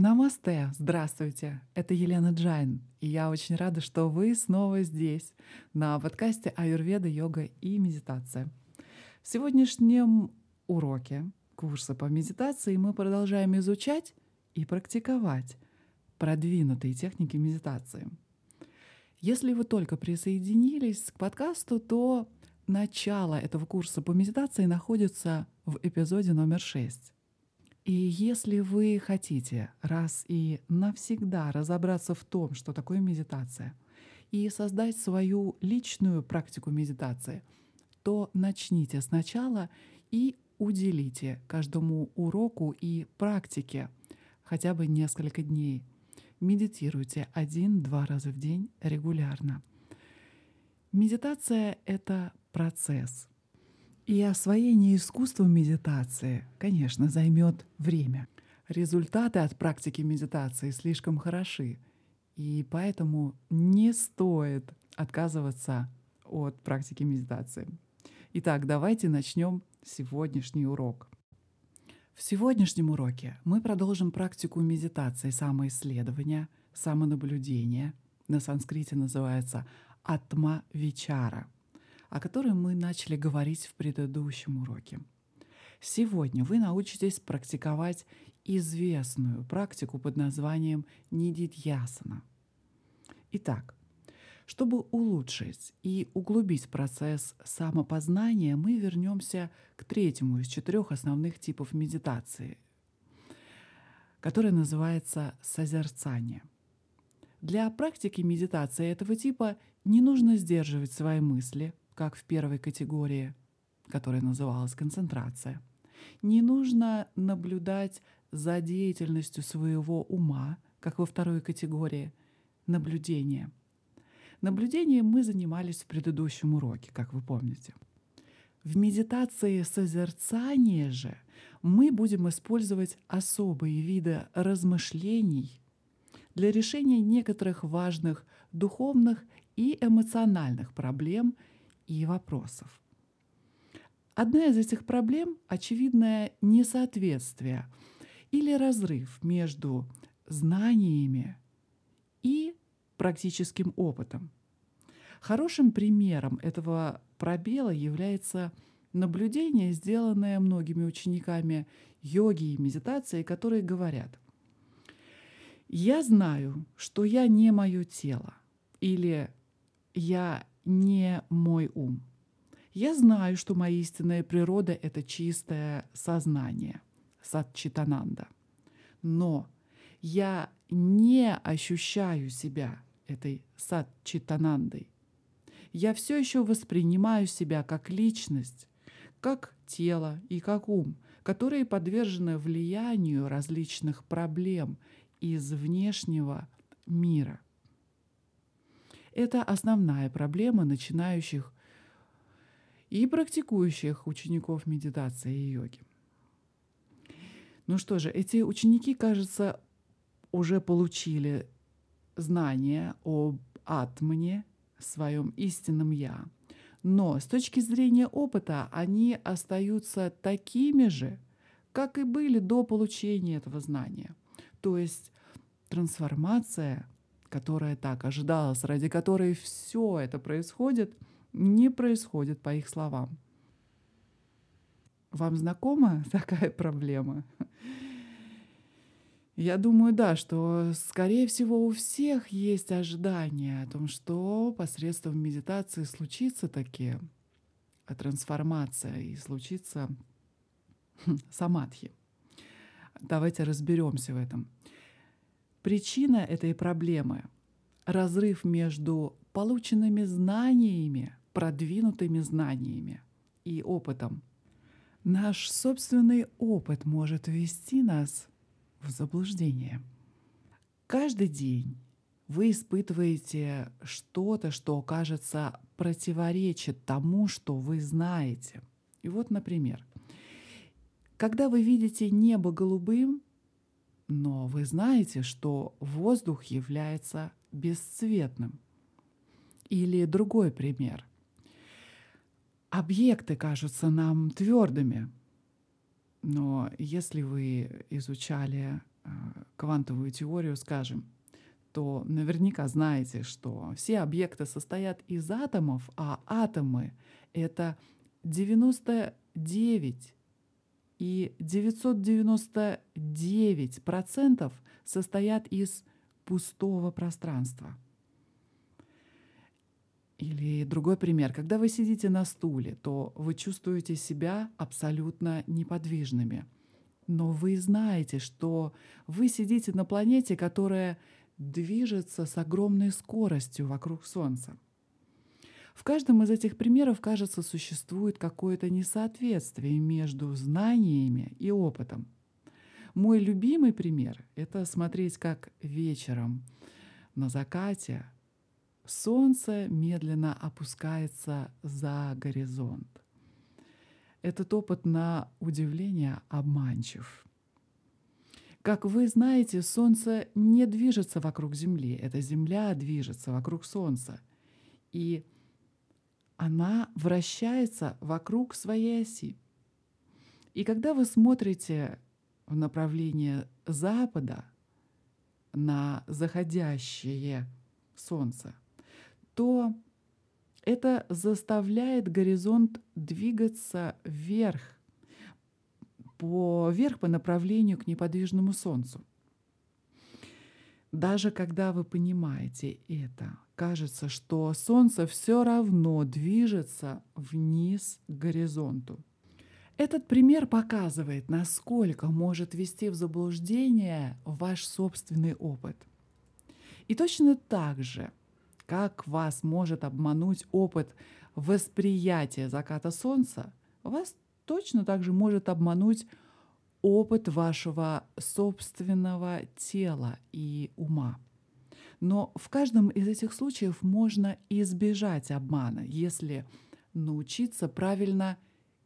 Намасте, здравствуйте, это Елена Джайн, и я очень рада, что вы снова здесь, на подкасте «Аюрведа, йога и медитация». В сегодняшнем уроке курса по медитации мы продолжаем изучать и практиковать продвинутые техники медитации. Если вы только присоединились к подкасту, то начало этого курса по медитации находится в эпизоде номер 6. И если вы хотите раз и навсегда разобраться в том, что такое медитация, и создать свою личную практику медитации, то начните сначала и уделите каждому уроку и практике хотя бы несколько дней. Медитируйте один-два раза в день регулярно. Медитация — это процесс — и освоение искусства медитации, конечно, займет время. Результаты от практики медитации слишком хороши, и поэтому не стоит отказываться от практики медитации. Итак, давайте начнем сегодняшний урок. В сегодняшнем уроке мы продолжим практику медитации, самоисследования, самонаблюдения. На санскрите называется атма вичара — о которой мы начали говорить в предыдущем уроке. Сегодня вы научитесь практиковать известную практику под названием нидидьясана. Итак, чтобы улучшить и углубить процесс самопознания, мы вернемся к третьему из четырех основных типов медитации, который называется созерцание. Для практики медитации этого типа не нужно сдерживать свои мысли – как в первой категории, которая называлась концентрация. Не нужно наблюдать за деятельностью своего ума, как во второй категории наблюдение. Наблюдением мы занимались в предыдущем уроке, как вы помните. В медитации созерцания же мы будем использовать особые виды размышлений для решения некоторых важных духовных и эмоциональных проблем и вопросов. Одна из этих проблем — очевидное несоответствие или разрыв между знаниями и практическим опытом. Хорошим примером этого пробела является наблюдение, сделанное многими учениками йоги и медитации, которые говорят «Я знаю, что я не мое тело» или «Я не мой ум. Я знаю, что моя истинная природа — это чистое сознание, садчитананда. Но я не ощущаю себя этой садчитанандой. Я все еще воспринимаю себя как личность, как тело и как ум, которые подвержены влиянию различных проблем из внешнего мира — это основная проблема начинающих и практикующих учеников медитации и йоги. Ну что же, эти ученики, кажется, уже получили знания об атмане, своем истинном я. Но с точки зрения опыта они остаются такими же, как и были до получения этого знания. То есть трансформация которая так ожидалась, ради которой все это происходит, не происходит по их словам. Вам знакома такая проблема? Я думаю, да, что, скорее всего, у всех есть ожидания о том, что посредством медитации случится такие трансформация и случится самадхи. Давайте разберемся в этом. Причина этой проблемы — разрыв между полученными знаниями, продвинутыми знаниями и опытом. Наш собственный опыт может ввести нас в заблуждение. Каждый день вы испытываете что-то, что, кажется, противоречит тому, что вы знаете. И вот, например, когда вы видите небо голубым, но вы знаете, что воздух является бесцветным. Или другой пример. Объекты кажутся нам твердыми, но если вы изучали э, квантовую теорию скажем, то наверняка знаете, что все объекты состоят из атомов, а атомы — это 99 и 999% состоят из пустого пространства. Или другой пример. Когда вы сидите на стуле, то вы чувствуете себя абсолютно неподвижными. Но вы знаете, что вы сидите на планете, которая движется с огромной скоростью вокруг Солнца. В каждом из этих примеров, кажется, существует какое-то несоответствие между знаниями и опытом. Мой любимый пример — это смотреть, как вечером на закате солнце медленно опускается за горизонт. Этот опыт на удивление обманчив. Как вы знаете, Солнце не движется вокруг Земли, это Земля движется вокруг Солнца. И она вращается вокруг своей оси. И когда вы смотрите в направлении запада на заходящее солнце, то это заставляет горизонт двигаться вверх, по, вверх по направлению к неподвижному солнцу. Даже когда вы понимаете это, кажется, что Солнце все равно движется вниз к горизонту. Этот пример показывает, насколько может вести в заблуждение ваш собственный опыт. И точно так же, как вас может обмануть опыт восприятия заката Солнца, вас точно так же может обмануть опыт вашего собственного тела и ума. Но в каждом из этих случаев можно избежать обмана, если научиться правильно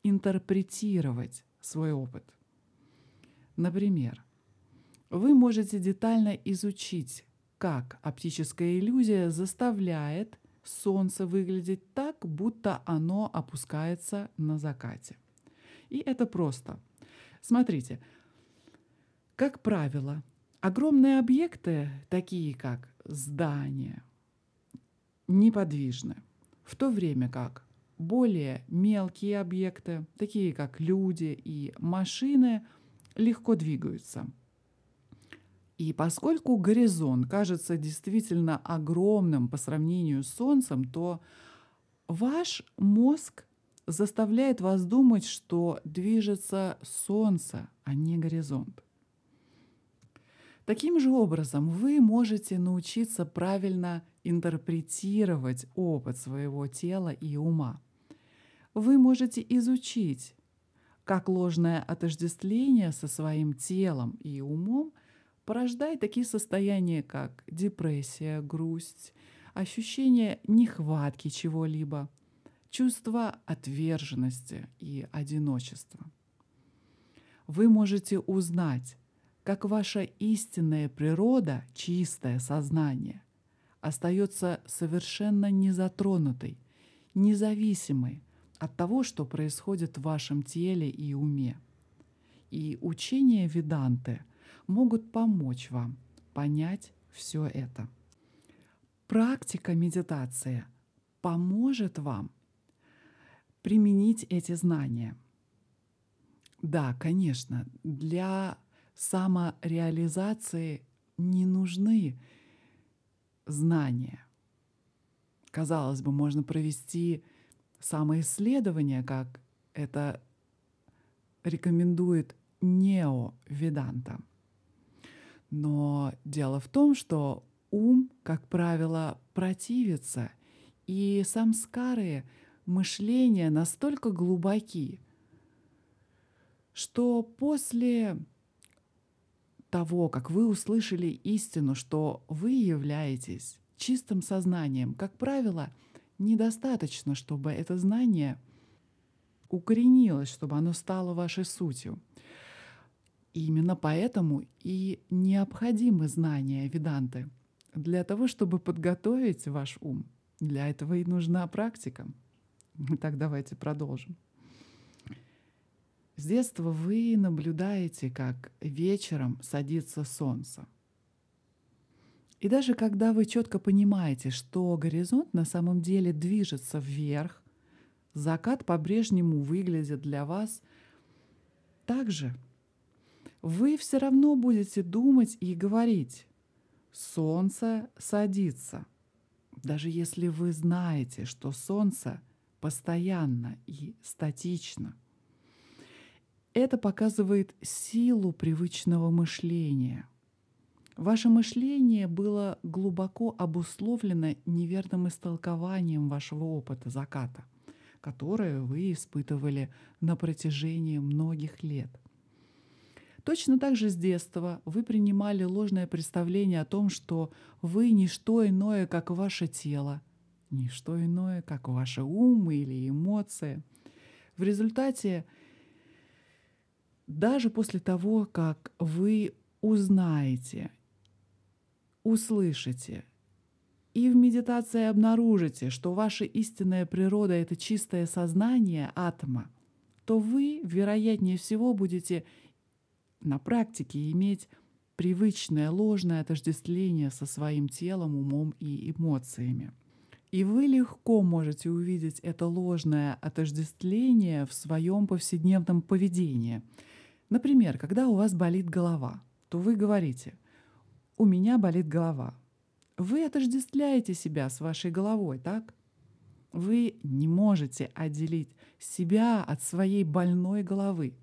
интерпретировать свой опыт. Например, вы можете детально изучить, как оптическая иллюзия заставляет Солнце выглядеть так, будто оно опускается на закате. И это просто. Смотрите, как правило, огромные объекты, такие как здания неподвижны, в то время как более мелкие объекты, такие как люди и машины, легко двигаются. И поскольку горизонт кажется действительно огромным по сравнению с Солнцем, то ваш мозг заставляет вас думать, что движется Солнце, а не горизонт. Таким же образом вы можете научиться правильно интерпретировать опыт своего тела и ума. Вы можете изучить, как ложное отождествление со своим телом и умом порождает такие состояния, как депрессия, грусть, ощущение нехватки чего-либо, чувство отверженности и одиночества. Вы можете узнать, как ваша истинная природа, чистое сознание, остается совершенно незатронутой, независимой от того, что происходит в вашем теле и уме. И учения Веданты могут помочь вам понять все это. Практика медитации поможет вам применить эти знания. Да, конечно, для самореализации не нужны знания. Казалось бы, можно провести самоисследование, как это рекомендует нео-веданта. Но дело в том, что ум, как правило, противится, и самскары мышления настолько глубоки, что после того, как вы услышали истину, что вы являетесь чистым сознанием, как правило, недостаточно, чтобы это знание укоренилось, чтобы оно стало вашей сутью. И именно поэтому и необходимы знания веданты для того, чтобы подготовить ваш ум. Для этого и нужна практика. Так давайте продолжим. С детства вы наблюдаете, как вечером садится солнце. И даже когда вы четко понимаете, что горизонт на самом деле движется вверх, закат по-прежнему выглядит для вас так же, вы все равно будете думать и говорить «Солнце садится», даже если вы знаете, что Солнце постоянно и статично. Это показывает силу привычного мышления. Ваше мышление было глубоко обусловлено неверным истолкованием вашего опыта заката, которое вы испытывали на протяжении многих лет. Точно так же с детства вы принимали ложное представление о том, что вы не что иное, как ваше тело, не что иное, как ваши ум или эмоции. В результате, даже после того, как вы узнаете, услышите и в медитации обнаружите, что ваша истинная природа — это чистое сознание атома, то вы, вероятнее всего, будете на практике иметь привычное ложное отождествление со своим телом, умом и эмоциями. И вы легко можете увидеть это ложное отождествление в своем повседневном поведении. Например, когда у вас болит голова, то вы говорите «у меня болит голова». Вы отождествляете себя с вашей головой, так? Вы не можете отделить себя от своей больной головы.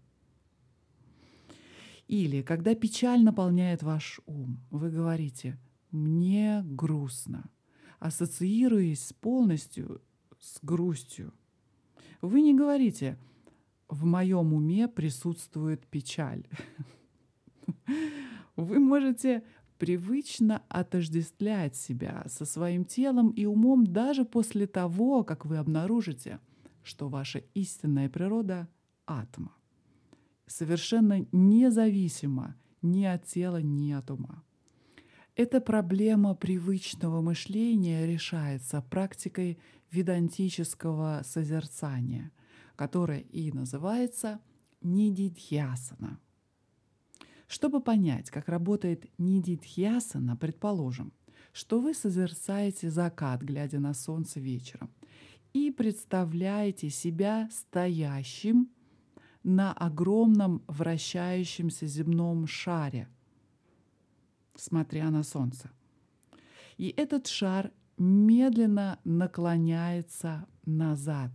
Или когда печаль наполняет ваш ум, вы говорите «мне грустно», ассоциируясь полностью с грустью. Вы не говорите «в моем уме присутствует печаль». Вы можете привычно отождествлять себя со своим телом и умом даже после того, как вы обнаружите, что ваша истинная природа — атма совершенно независимо ни от тела, ни от ума. Эта проблема привычного мышления решается практикой ведантического созерцания, которая и называется нидидхьясана. Чтобы понять, как работает нидидхьясана, предположим, что вы созерцаете закат, глядя на солнце вечером, и представляете себя стоящим на огромном вращающемся земном шаре, смотря на Солнце. И этот шар медленно наклоняется назад.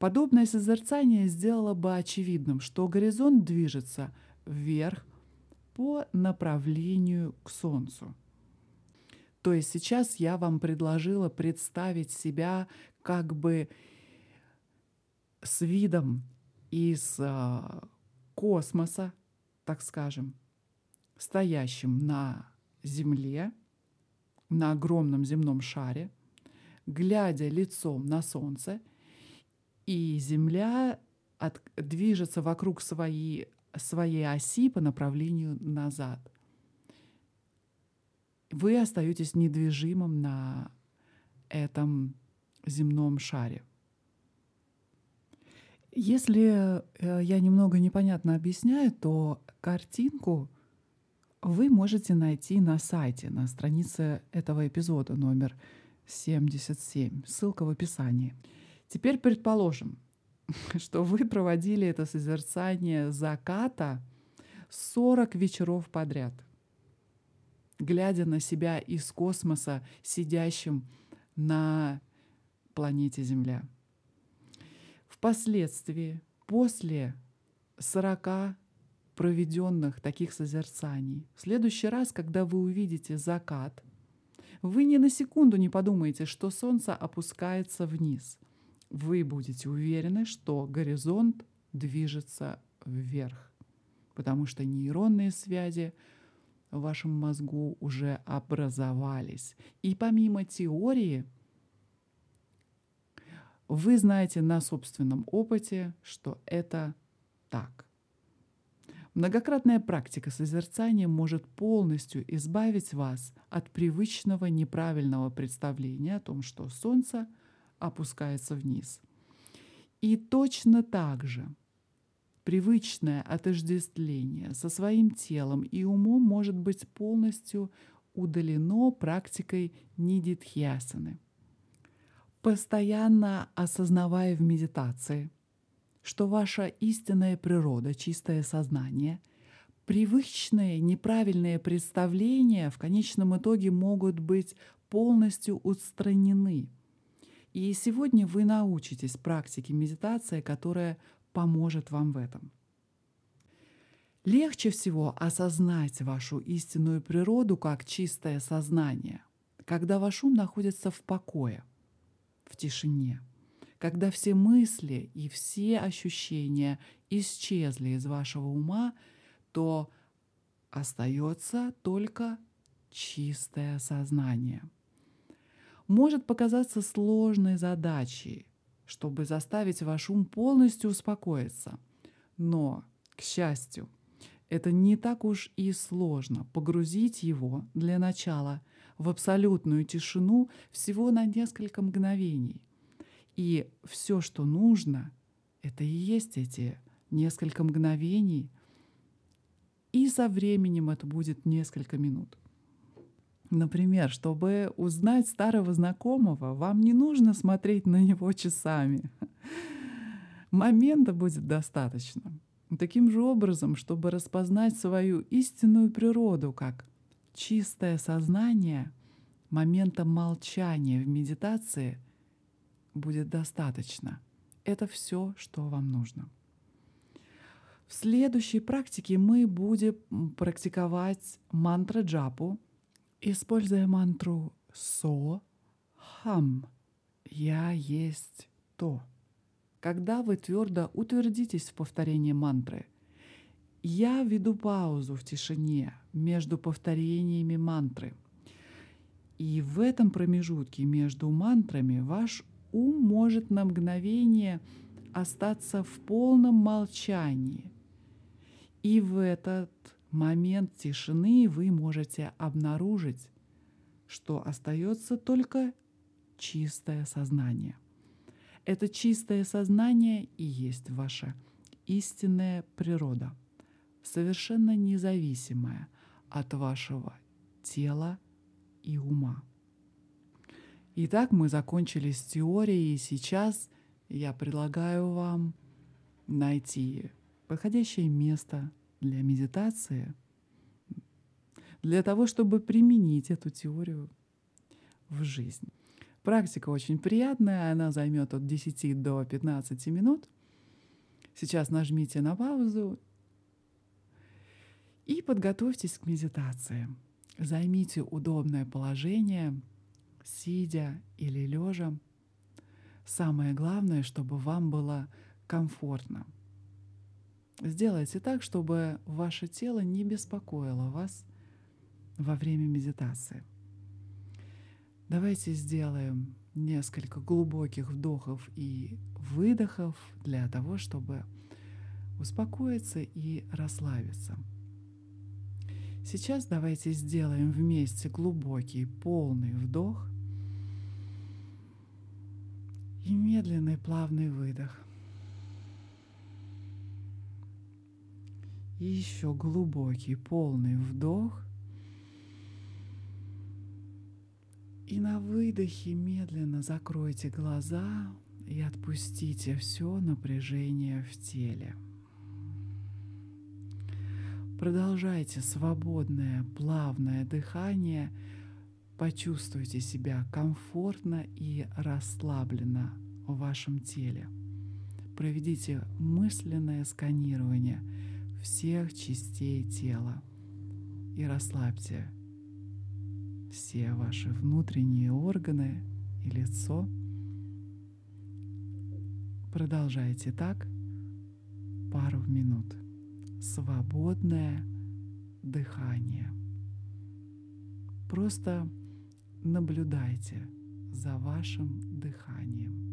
Подобное созерцание сделало бы очевидным, что горизонт движется вверх по направлению к Солнцу. То есть сейчас я вам предложила представить себя как бы с видом из а, космоса, так скажем, стоящим на Земле, на огромном земном шаре, глядя лицом на Солнце, и Земля от, движется вокруг своей, своей оси по направлению назад. Вы остаетесь недвижимым на этом земном шаре. Если э, я немного непонятно объясняю, то картинку вы можете найти на сайте, на странице этого эпизода номер 77. Ссылка в описании. Теперь предположим, что вы проводили это созерцание заката 40 вечеров подряд, глядя на себя из космоса, сидящим на планете Земля. Впоследствии, после 40 проведенных таких созерцаний, в следующий раз, когда вы увидите закат, вы ни на секунду не подумаете, что солнце опускается вниз. Вы будете уверены, что горизонт движется вверх, потому что нейронные связи в вашем мозгу уже образовались. И помимо теории, вы знаете на собственном опыте, что это так. Многократная практика созерцания может полностью избавить вас от привычного неправильного представления о том, что Солнце опускается вниз. И точно так же привычное отождествление со своим телом и умом может быть полностью удалено практикой нидитхьясаны. Постоянно осознавая в медитации, что ваша истинная природа, чистое сознание, привычные неправильные представления в конечном итоге могут быть полностью устранены. И сегодня вы научитесь практике медитации, которая поможет вам в этом. Легче всего осознать вашу истинную природу как чистое сознание, когда ваш ум находится в покое, в тишине, когда все мысли и все ощущения исчезли из вашего ума, то остается только чистое сознание. Может показаться сложной задачей, чтобы заставить ваш ум полностью успокоиться. Но, к счастью, это не так уж и сложно погрузить его для начала в абсолютную тишину всего на несколько мгновений. И все, что нужно, это и есть эти несколько мгновений, и со временем это будет несколько минут. Например, чтобы узнать старого знакомого, вам не нужно смотреть на него часами. Момента будет достаточно. Таким же образом, чтобы распознать свою истинную природу как чистое сознание, момента молчания в медитации будет достаточно. Это все, что вам нужно. В следующей практике мы будем практиковать мантра джапу, используя мантру со хам. Я есть то. Когда вы твердо утвердитесь в повторении мантры, я веду паузу в тишине между повторениями мантры. И в этом промежутке между мантрами ваш ум может на мгновение остаться в полном молчании. И в этот момент тишины вы можете обнаружить, что остается только чистое сознание — это чистое сознание и есть ваша истинная природа, совершенно независимая от вашего тела и ума. Итак, мы закончили с теорией, и сейчас я предлагаю вам найти подходящее место для медитации, для того, чтобы применить эту теорию в жизнь. Практика очень приятная, она займет от 10 до 15 минут. Сейчас нажмите на паузу и подготовьтесь к медитации. Займите удобное положение, сидя или лежа. Самое главное, чтобы вам было комфортно. Сделайте так, чтобы ваше тело не беспокоило вас во время медитации. Давайте сделаем несколько глубоких вдохов и выдохов для того, чтобы успокоиться и расслабиться. Сейчас давайте сделаем вместе глубокий полный вдох и медленный плавный выдох. Еще глубокий полный вдох И на выдохе медленно закройте глаза и отпустите все напряжение в теле. Продолжайте свободное, плавное дыхание. Почувствуйте себя комфортно и расслабленно в вашем теле. Проведите мысленное сканирование всех частей тела и расслабьте все ваши внутренние органы и лицо. Продолжайте так пару минут. Свободное дыхание. Просто наблюдайте за вашим дыханием.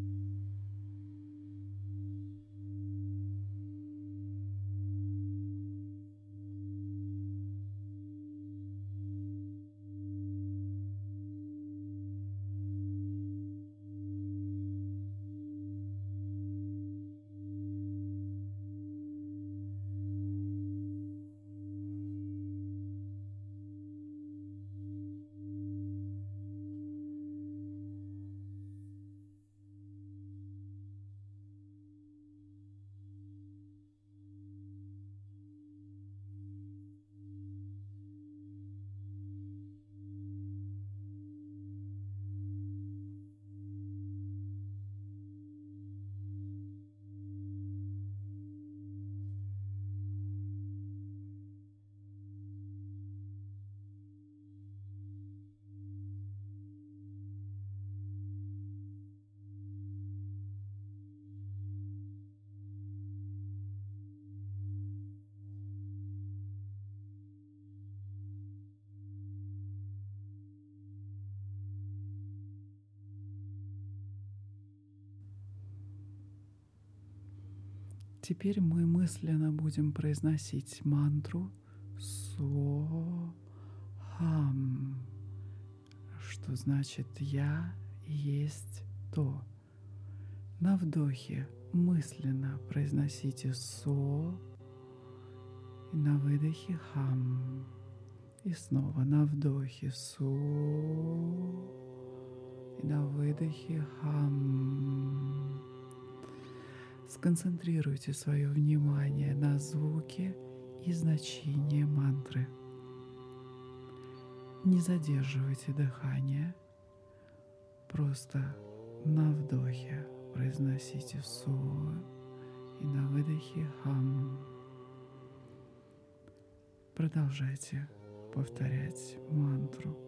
Теперь мы мысленно будем произносить мантру со хам, что значит я есть то. На вдохе мысленно произносите со и на выдохе хам. И снова на вдохе со и на выдохе хам. Сконцентрируйте свое внимание на звуке и значении мантры. Не задерживайте дыхание, просто на вдохе произносите со и на выдохе хам. Продолжайте повторять мантру.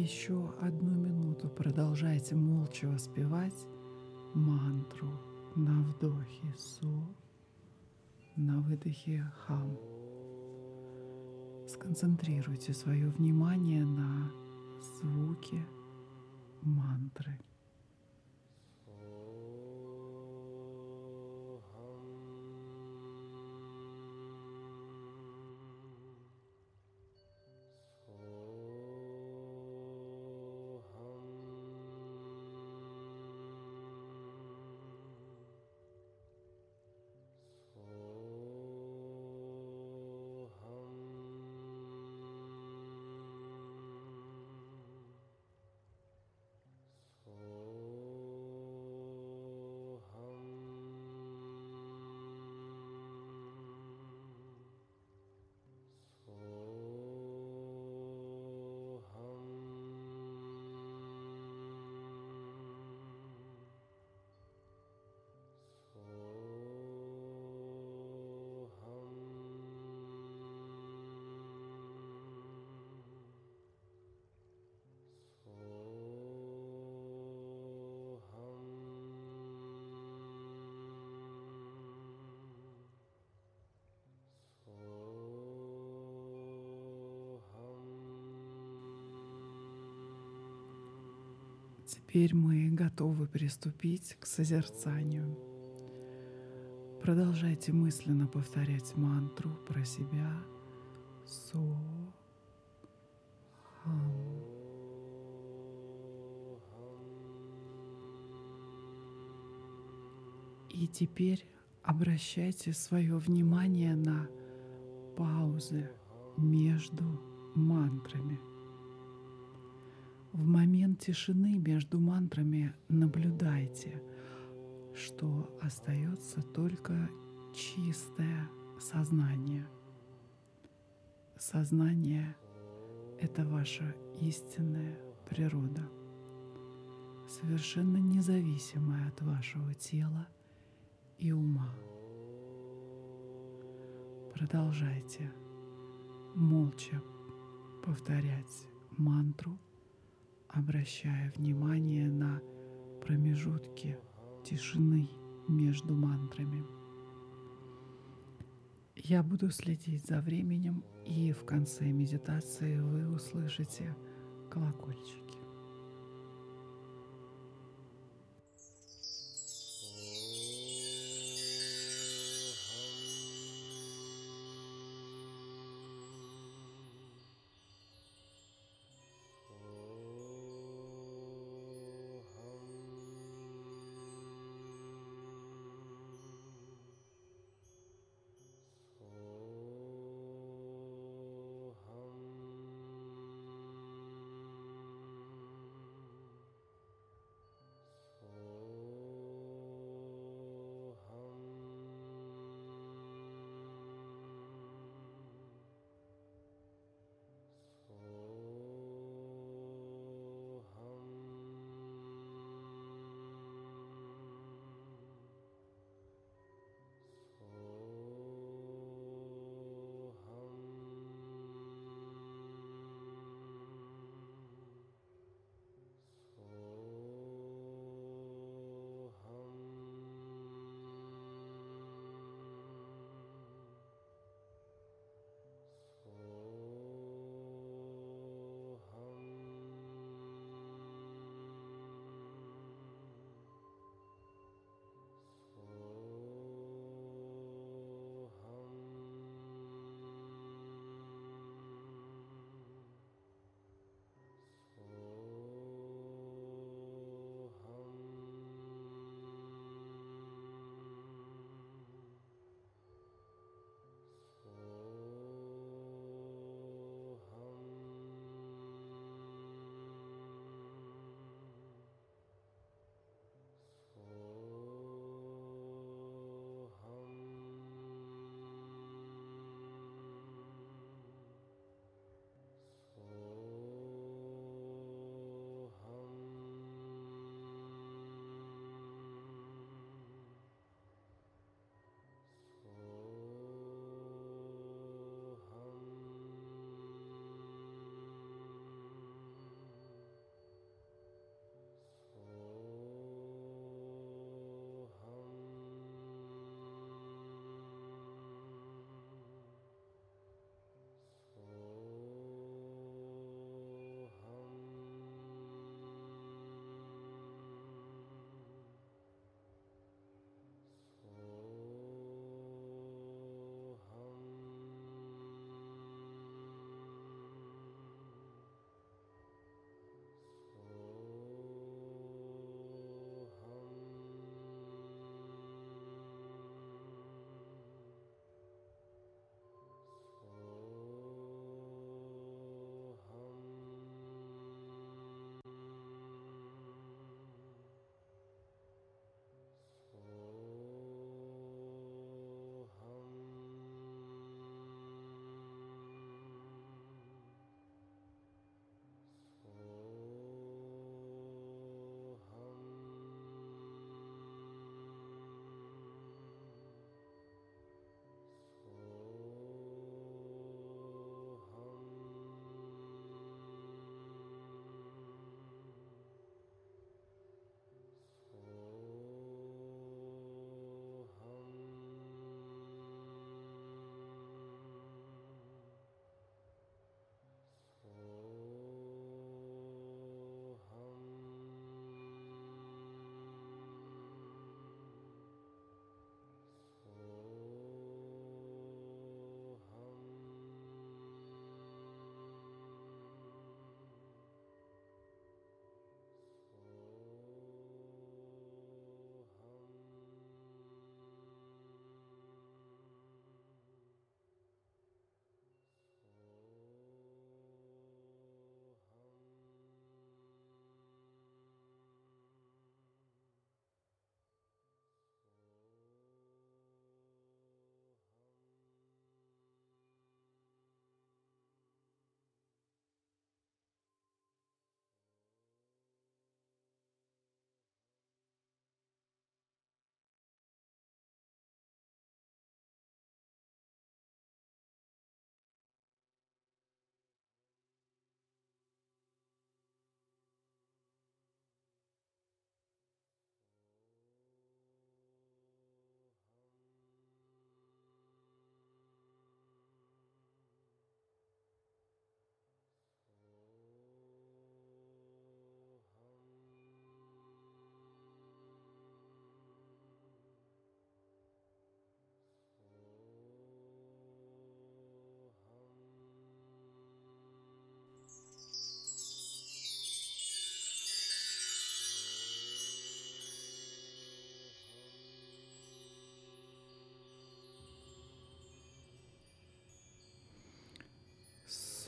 Еще одну минуту продолжайте молча воспевать мантру на вдохе со, на выдохе хам. Сконцентрируйте свое внимание на звуке мантры. Теперь мы готовы приступить к созерцанию. Продолжайте мысленно повторять мантру про себя. Со. Хам. И теперь обращайте свое внимание на паузы между мантрами – в момент тишины между мантрами наблюдайте, что остается только чистое сознание. Сознание — это ваша истинная природа, совершенно независимая от вашего тела и ума. Продолжайте молча повторять мантру — обращая внимание на промежутки тишины между мантрами. Я буду следить за временем, и в конце медитации вы услышите колокольчики.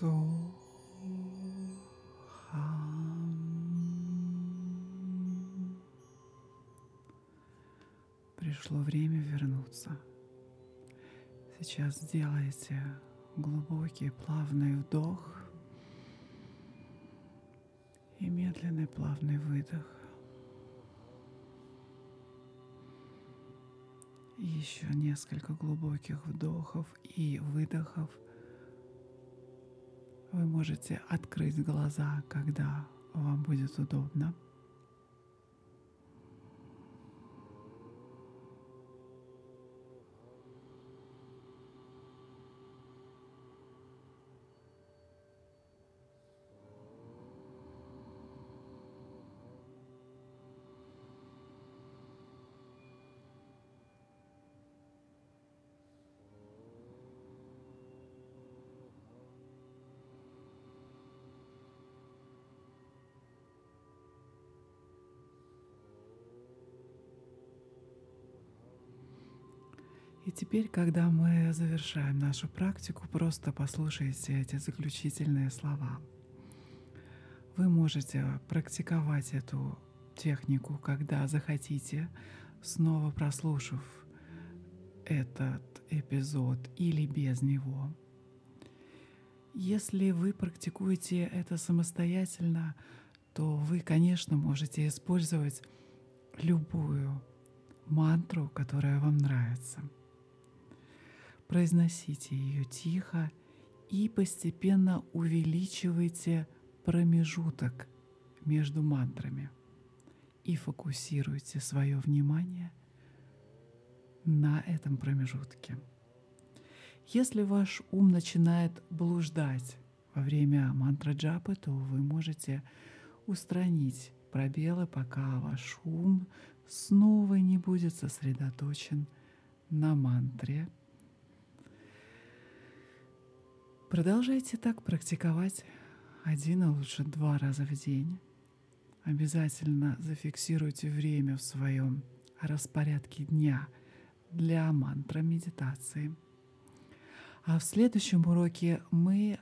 Сохам. Пришло время вернуться. Сейчас сделайте глубокий плавный вдох и медленный плавный выдох. Еще несколько глубоких вдохов и выдохов. Вы можете открыть глаза, когда вам будет удобно. Теперь, когда мы завершаем нашу практику, просто послушайте эти заключительные слова. Вы можете практиковать эту технику, когда захотите, снова прослушав этот эпизод или без него. Если вы практикуете это самостоятельно, то вы, конечно, можете использовать любую мантру, которая вам нравится – Произносите ее тихо и постепенно увеличивайте промежуток между мантрами и фокусируйте свое внимание на этом промежутке. Если ваш ум начинает блуждать во время мантра джапы, то вы можете устранить пробелы, пока ваш ум снова не будет сосредоточен на мантре – Продолжайте так практиковать один, а лучше два раза в день. Обязательно зафиксируйте время в своем распорядке дня для мантра медитации. А в следующем уроке мы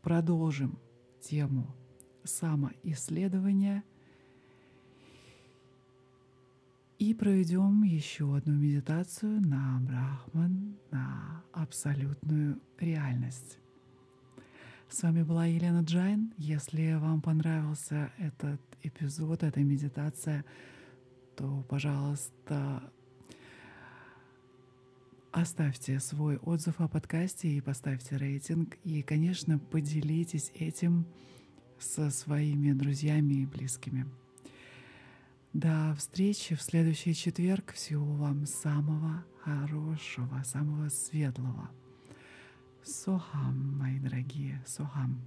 продолжим тему самоисследования – и проведем еще одну медитацию на Брахман, на абсолютную реальность. С вами была Елена Джайн. Если вам понравился этот эпизод, эта медитация, то, пожалуйста, оставьте свой отзыв о подкасте и поставьте рейтинг. И, конечно, поделитесь этим со своими друзьями и близкими. До встречи в следующий четверг. Всего вам самого хорошего, самого светлого. Сохам, мои дорогие, сохам.